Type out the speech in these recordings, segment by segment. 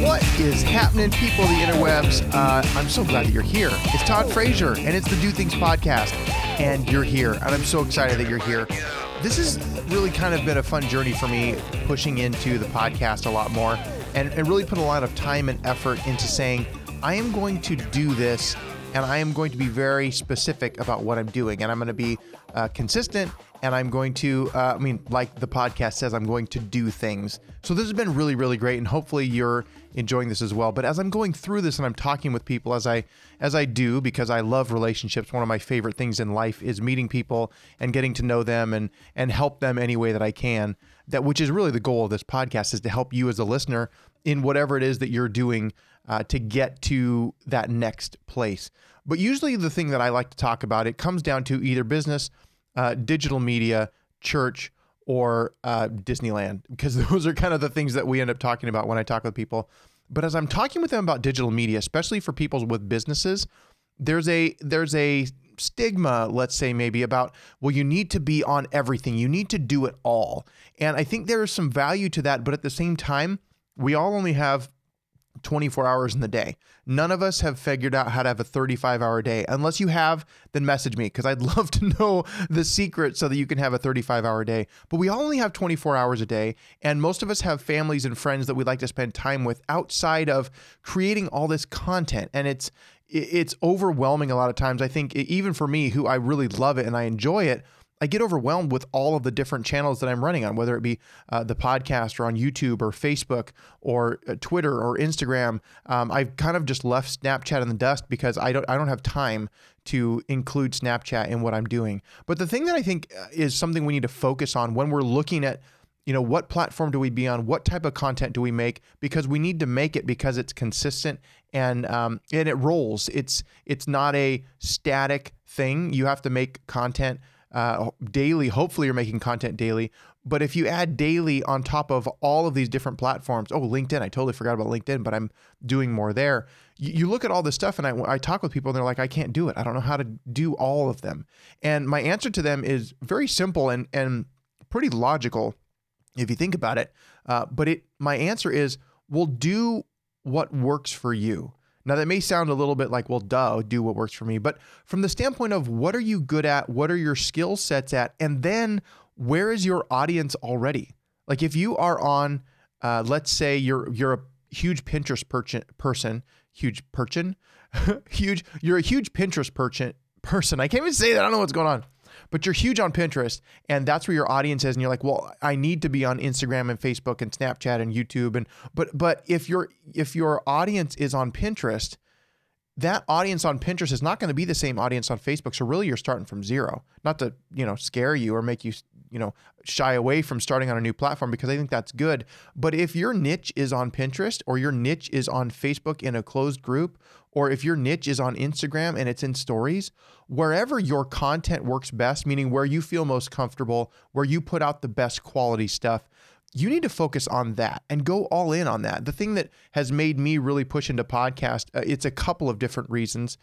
What is happening, people of the interwebs? Uh, I'm so glad that you're here. It's Todd Frazier, and it's the Do Things podcast, and you're here, and I'm so excited that you're here. This has really kind of been a fun journey for me, pushing into the podcast a lot more, and, and really put a lot of time and effort into saying, I am going to do this, and I am going to be very specific about what I'm doing, and I'm going to be uh, consistent and I'm going to, uh, I mean, like the podcast says, I'm going to do things. So this has been really, really great, and hopefully you're enjoying this as well. But as I'm going through this and I'm talking with people, as I as I do, because I love relationships. One of my favorite things in life is meeting people and getting to know them and and help them any way that I can. That which is really the goal of this podcast is to help you as a listener in whatever it is that you're doing uh, to get to that next place. But usually the thing that I like to talk about it comes down to either business uh, digital media, church, or uh, Disneyland, because those are kind of the things that we end up talking about when I talk with people. But as I'm talking with them about digital media, especially for people with businesses, there's a there's a stigma, let's say maybe about well, you need to be on everything, you need to do it all, and I think there is some value to that. But at the same time, we all only have 24 hours in the day. None of us have figured out how to have a 35 hour day. Unless you have, then message me because I'd love to know the secret so that you can have a 35 hour day. But we only have 24 hours a day. And most of us have families and friends that we'd like to spend time with outside of creating all this content. And it's, it's overwhelming a lot of times. I think even for me, who I really love it and I enjoy it, I get overwhelmed with all of the different channels that I'm running on, whether it be uh, the podcast or on YouTube or Facebook or uh, Twitter or Instagram. Um, I've kind of just left Snapchat in the dust because I don't I don't have time to include Snapchat in what I'm doing. But the thing that I think uh, is something we need to focus on when we're looking at you know what platform do we be on what type of content do we make because we need to make it because it's consistent and um, and it rolls it's it's not a static thing you have to make content uh, daily. Hopefully, you're making content daily. But if you add daily on top of all of these different platforms, oh, LinkedIn, I totally forgot about LinkedIn, but I'm doing more there. You, you look at all this stuff, and I, I talk with people, and they're like, I can't do it. I don't know how to do all of them. And my answer to them is very simple and and pretty logical, if you think about it. Uh, but it my answer is, well, do what works for you. Now, that may sound a little bit like, well, duh, do what works for me. But from the standpoint of what are you good at? What are your skill sets at? And then where is your audience already? Like if you are on, uh, let's say you're you're a huge Pinterest person, person huge person, huge, you're a huge Pinterest person, person. I can't even say that. I don't know what's going on but you're huge on Pinterest and that's where your audience is and you're like, "Well, I need to be on Instagram and Facebook and Snapchat and YouTube and but but if your if your audience is on Pinterest, that audience on Pinterest is not going to be the same audience on Facebook. So really you're starting from zero. Not to, you know, scare you or make you, you know, shy away from starting on a new platform because I think that's good. But if your niche is on Pinterest or your niche is on Facebook in a closed group or if your niche is on Instagram and it's in stories, wherever your content works best, meaning where you feel most comfortable, where you put out the best quality stuff, you need to focus on that and go all in on that. The thing that has made me really push into podcast, uh, it's a couple of different reasons.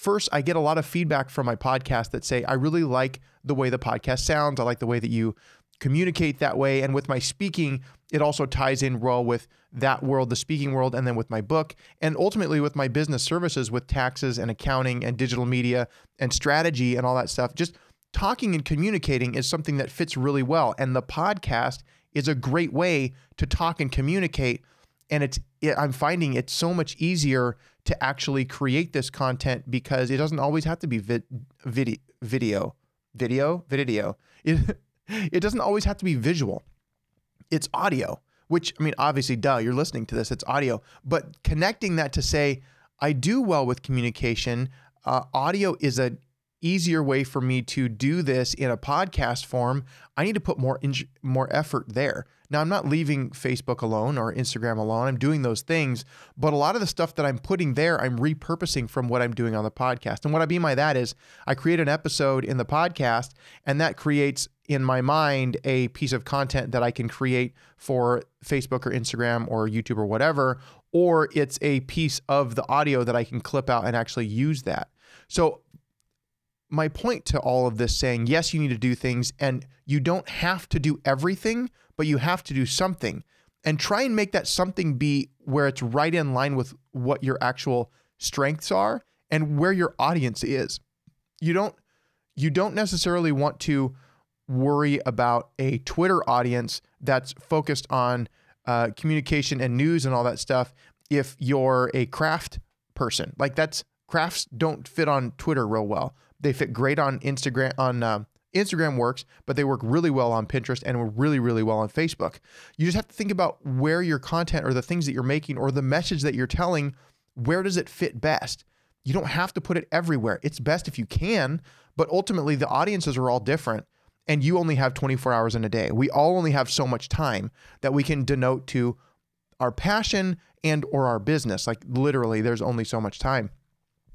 First, I get a lot of feedback from my podcast that say, I really like the way the podcast sounds. I like the way that you communicate that way. And with my speaking, it also ties in well with that world, the speaking world, and then with my book, and ultimately with my business services with taxes and accounting and digital media and strategy and all that stuff. Just talking and communicating is something that fits really well. And the podcast is a great way to talk and communicate. And it's it, I'm finding it's so much easier to actually create this content because it doesn't always have to be vid, video, video, video, video. It it doesn't always have to be visual. It's audio, which I mean, obviously, duh, you're listening to this. It's audio, but connecting that to say I do well with communication. Uh, audio is a easier way for me to do this in a podcast form, I need to put more in, more effort there. Now I'm not leaving Facebook alone or Instagram alone. I'm doing those things, but a lot of the stuff that I'm putting there, I'm repurposing from what I'm doing on the podcast. And what I mean by that is I create an episode in the podcast and that creates in my mind a piece of content that I can create for Facebook or Instagram or YouTube or whatever, or it's a piece of the audio that I can clip out and actually use that. So my point to all of this saying, yes, you need to do things and you don't have to do everything, but you have to do something and try and make that something be where it's right in line with what your actual strengths are and where your audience is. You don't you don't necessarily want to worry about a Twitter audience that's focused on uh, communication and news and all that stuff if you're a craft person. Like that's crafts don't fit on Twitter real well. They fit great on Instagram on uh, Instagram works, but they work really well on Pinterest and really, really well on Facebook. You just have to think about where your content or the things that you're making or the message that you're telling, where does it fit best? You don't have to put it everywhere. It's best if you can, but ultimately the audiences are all different and you only have 24 hours in a day. We all only have so much time that we can denote to our passion and or our business. Like literally there's only so much time.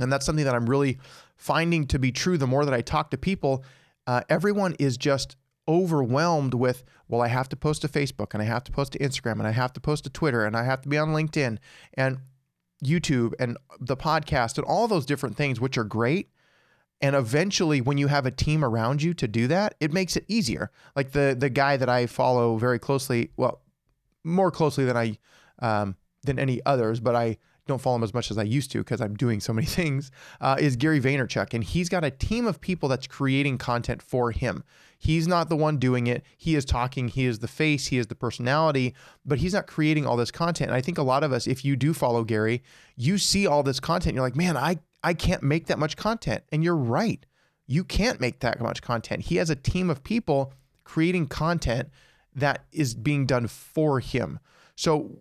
And that's something that I'm really finding to be true the more that I talk to people uh, everyone is just overwhelmed with, well, I have to post to Facebook and I have to post to Instagram and I have to post to Twitter and I have to be on LinkedIn and YouTube and the podcast and all those different things, which are great. And eventually, when you have a team around you to do that, it makes it easier. Like the the guy that I follow very closely, well, more closely than I um, than any others, but I don't follow him as much as I used to because I'm doing so many things, uh, is Gary Vaynerchuk. And he's got a team of people that's creating content for him. He's not the one doing it. He is talking, he is the face, he is the personality, but he's not creating all this content. And I think a lot of us, if you do follow Gary, you see all this content. You're like, man, I, I can't make that much content. And you're right. You can't make that much content. He has a team of people creating content that is being done for him. So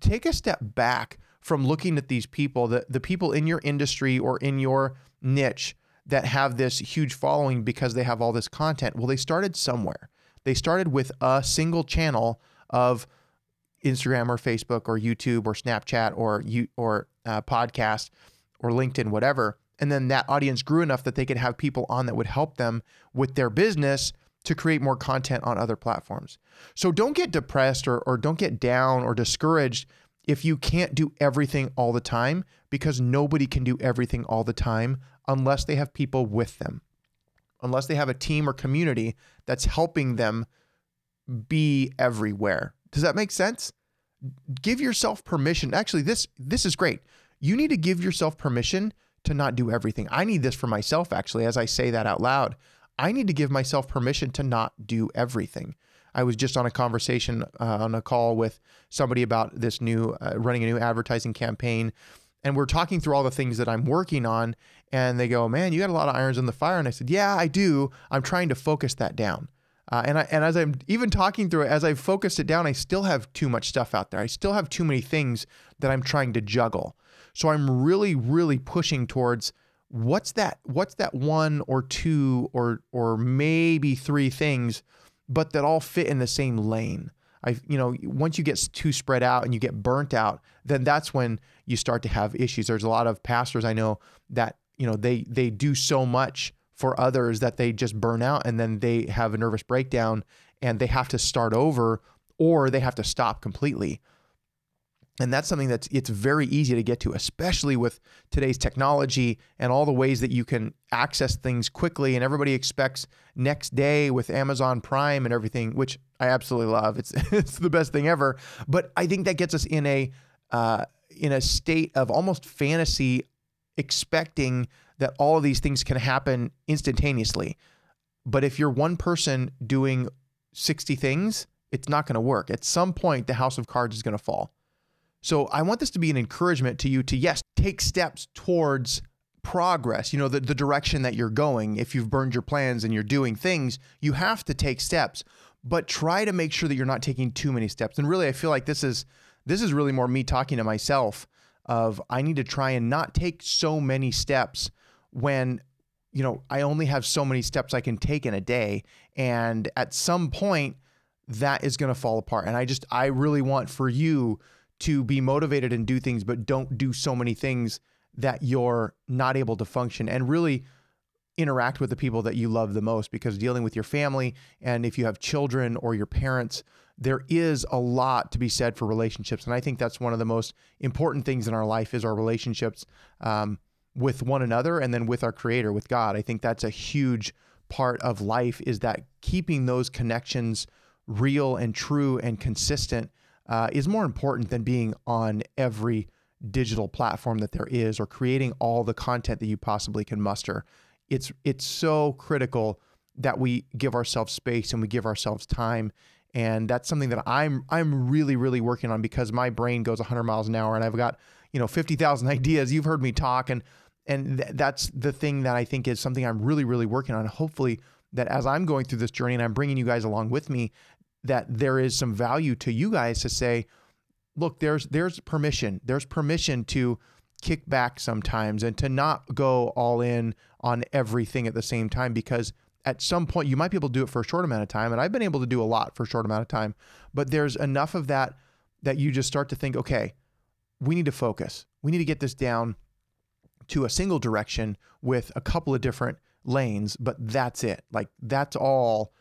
take a step back from looking at these people, the, the people in your industry or in your niche that have this huge following because they have all this content. Well, they started somewhere. They started with a single channel of Instagram or Facebook or YouTube or Snapchat or you or uh, podcast or LinkedIn, whatever. And then that audience grew enough that they could have people on that would help them with their business to create more content on other platforms. So don't get depressed or, or don't get down or discouraged if you can't do everything all the time, because nobody can do everything all the time unless they have people with them, unless they have a team or community that's helping them be everywhere. Does that make sense? Give yourself permission. Actually, this this is great. You need to give yourself permission to not do everything. I need this for myself actually as I say that out loud. I need to give myself permission to not do everything. I was just on a conversation uh, on a call with somebody about this new uh, running a new advertising campaign. And we're talking through all the things that I'm working on. And they go, Man, you got a lot of irons in the fire. And I said, Yeah, I do. I'm trying to focus that down. Uh, and I, and as I'm even talking through it, as I've focused it down, I still have too much stuff out there. I still have too many things that I'm trying to juggle. So I'm really, really pushing towards what's that? What's that one or two or or maybe three things but that all fit in the same lane. I, you know, once you get too spread out and you get burnt out, then that's when you start to have issues. There's a lot of pastors I know that, you know, they they do so much for others that they just burn out and then they have a nervous breakdown and they have to start over or they have to stop completely. And that's something that's it's very easy to get to, especially with today's technology and all the ways that you can access things quickly. And everybody expects next day with Amazon Prime and everything, which I absolutely love. It's it's the best thing ever. But I think that gets us in a uh, in a state of almost fantasy, expecting that all of these things can happen instantaneously. But if you're one person doing 60 things, it's not going to work. At some point, the house of cards is going to fall. So I want this to be an encouragement to you to, yes, take steps towards progress, you know, the, the direction that you're going. If you've burned your plans and you're doing things, you have to take steps, but try to make sure that you're not taking too many steps. And really, I feel like this is this is really more me talking to myself of I need to try and not take so many steps when you know I only have so many steps I can take in a day and at some point that is going to fall apart and I just I really want for you to be motivated and do things, but don't do so many things that you're not able to function and really interact with the people that you love the most. Because dealing with your family and if you have children or your parents there is a lot to be said for relationships. And i think that's one of the most important things in our life is our relationships um, with one another and then with our creator with god. I think that's a huge part of life is that keeping those connections real and true and consistent uh, is more important than being on every digital platform that there is or creating all the content that you possibly can muster. It's it's so critical that we give ourselves space and we give ourselves time and that's something that I'm I'm really really working on because my brain goes 100 miles an hour and I've got you know 50,000 ideas. You've heard me talk and and th- that's the thing that I think is something I'm really really working on. Hopefully that as I'm going through this journey and I'm bringing you guys along with me, that there is some value to you guys to say, look, there's there's permission. There's permission to kick back sometimes and to not go all in on everything at the same time because at some point you might be able to do it for a short amount of time and I've been able to do a lot for a short amount of time but there's enough of that that you just start to think okay we need to focus we need to get this down to a single direction with a couple of different lanes but that's it like that's all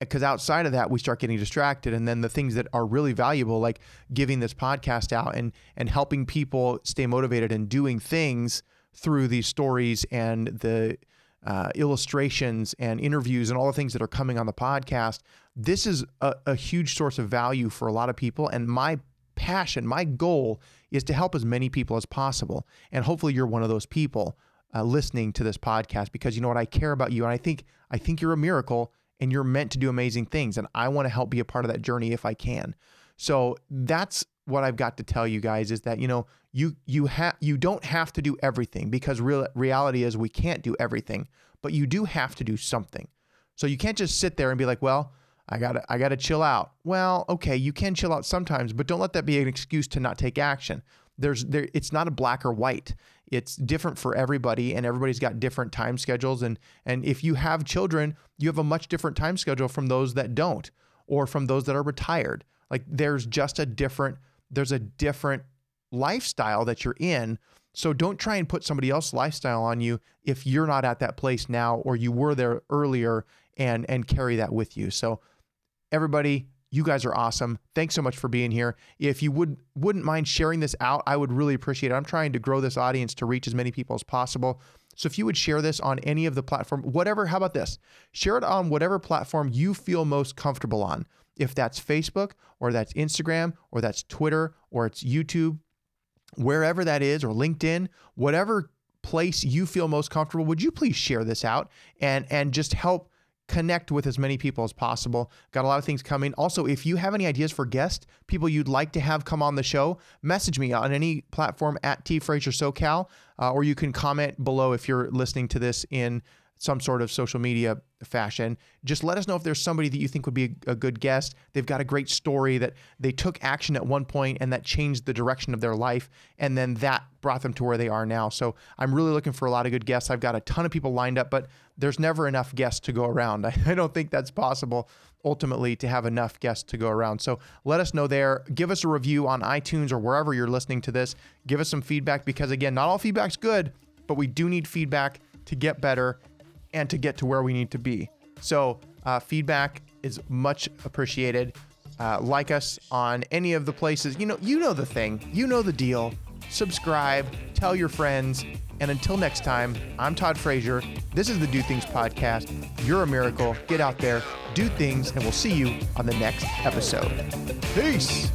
because outside of that we start getting distracted and then the things that are really valuable like giving this podcast out and and helping people stay motivated and doing things through these stories and the uh, illustrations and interviews and all the things that are coming on the podcast. This is a, a huge source of value for a lot of people. And my passion, my goal is to help as many people as possible. And hopefully you're one of those people uh, listening to this podcast because you know what? I care about you. And I think, I think you're a miracle and you're meant to do amazing things. And I want to help be a part of that journey if I can. So that's what I've got to tell you guys is that you know you you have you don't have to do everything because real reality is we can't do everything, but you do have to do something. So you can't just sit there and be like, well, I got to I got to chill out. Well, okay, you can chill out sometimes, but don't let that be an excuse to not take action. There's there it's not a black or white. It's different for everybody and everybody's got different time schedules and and if you have children, you have a much different time schedule from those that don't or from those that are retired. Like there's just a different there's a different lifestyle that you're in. So don't try and put somebody else's lifestyle on you if you're not at that place now or you were there earlier and and carry that with you. So everybody, you guys are awesome. Thanks so much for being here. If you would wouldn't mind sharing this out, I would really appreciate it. I'm trying to grow this audience to reach as many people as possible. So if you would share this on any of the platform, whatever, how about this? Share it on whatever platform you feel most comfortable on if that's Facebook or that's Instagram or that's Twitter or it's YouTube, wherever that is, or LinkedIn, whatever place you feel most comfortable, would you please share this out and and just help connect with as many people as possible. Got a lot of things coming. Also, if you have any ideas for guests, people you'd like to have come on the show, message me on any platform at T Frazier SoCal, uh, or you can comment below if you're listening to this in some sort of social media fashion. Just let us know if there's somebody that you think would be a, a, good guest. They've got a great story that they took action at one point and that changed the direction of their life. And then that brought them to where they are now. So I'm really looking for a lot of good guests. I've got a ton of people lined up, but there's never enough guests to go around. I, I don't think that's possible ultimately to have enough guests to go around. So let us know there. Give us a review on iTunes or wherever you're listening to this. Give us some feedback because, again, not all feedback's good, but we do need feedback to get better and to get to where we need to be. So, uh, feedback is much appreciated. Uh, like us on any of the places. You know, you know the thing. You know the deal. Subscribe, tell your friends, and until next time, I'm Todd Frazier. This is the Do Things podcast. You're a miracle. Get out there, do things, and we'll see you on the next episode. Peace.